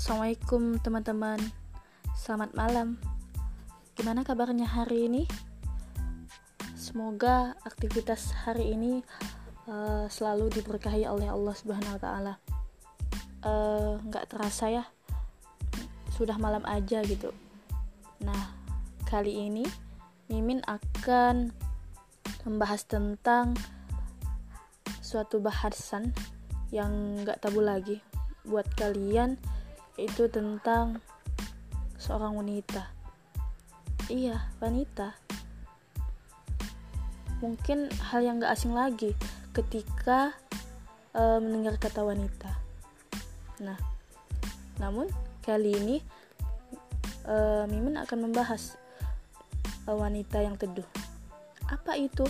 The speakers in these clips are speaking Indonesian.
Assalamualaikum teman-teman Selamat malam Gimana kabarnya hari ini? Semoga aktivitas hari ini uh, selalu diberkahi oleh Allah Subhanahu wa taala. Uh, nggak terasa ya. Sudah malam aja gitu. Nah, kali ini Mimin akan membahas tentang suatu bahasan yang nggak tabu lagi buat kalian itu tentang seorang wanita. Iya, wanita. Mungkin hal yang gak asing lagi ketika uh, mendengar kata wanita. Nah, namun kali ini uh, Mimin akan membahas uh, wanita yang teduh. Apa itu?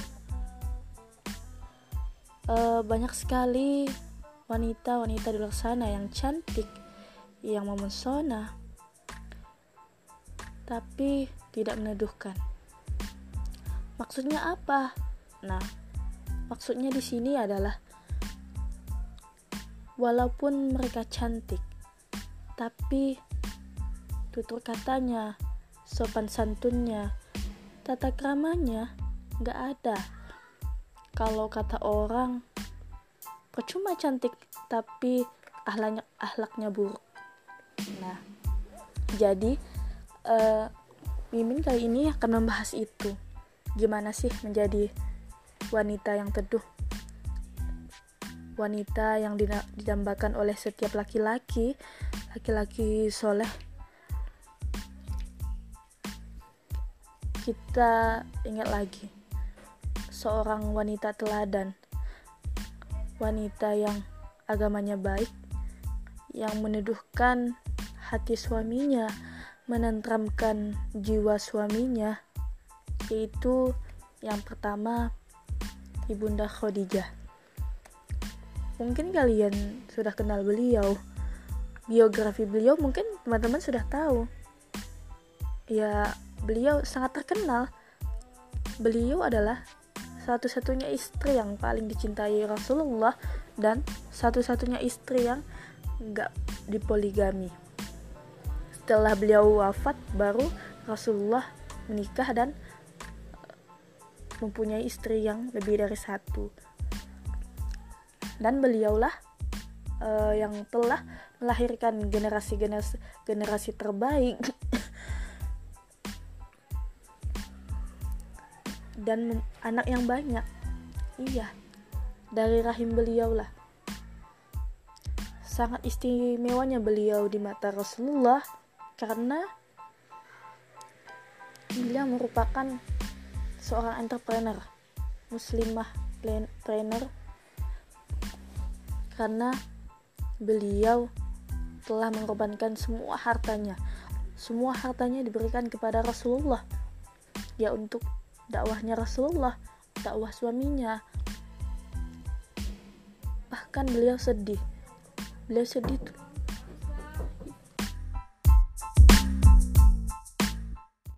Uh, banyak sekali wanita-wanita di luar sana yang cantik, yang memesona, tapi tidak meneduhkan. Maksudnya apa? Nah, maksudnya di sini adalah walaupun mereka cantik, tapi tutur katanya, sopan santunnya, tata kramanya nggak ada. Kalau kata orang, percuma cantik tapi ahlaknya ahlaknya buruk. Nah, jadi uh, Mimin kali ini akan membahas itu. Gimana sih menjadi wanita yang teduh? Wanita yang didambakan oleh setiap laki-laki, laki-laki soleh. Kita ingat lagi, seorang wanita teladan, wanita yang agamanya baik, yang meneduhkan hati suaminya, menentramkan jiwa suaminya yaitu yang pertama Ibunda Khadijah. Mungkin kalian sudah kenal beliau. Biografi beliau mungkin teman-teman sudah tahu. Ya, beliau sangat terkenal. Beliau adalah satu-satunya istri yang paling dicintai Rasulullah dan satu-satunya istri yang gak dipoligami setelah beliau wafat baru Rasulullah menikah dan eh, mempunyai istri yang lebih dari satu. Dan beliaulah uh, yang telah melahirkan generasi generasi generasi terbaik. Dan anak yang banyak. Iya dari rahim beliau lah sangat istimewanya beliau di mata Rasulullah karena beliau merupakan seorang entrepreneur muslimah trainer. Karena beliau telah mengorbankan semua hartanya. Semua hartanya diberikan kepada Rasulullah. Ya untuk dakwahnya Rasulullah dakwah suaminya. Bahkan beliau sedih. Beliau sedih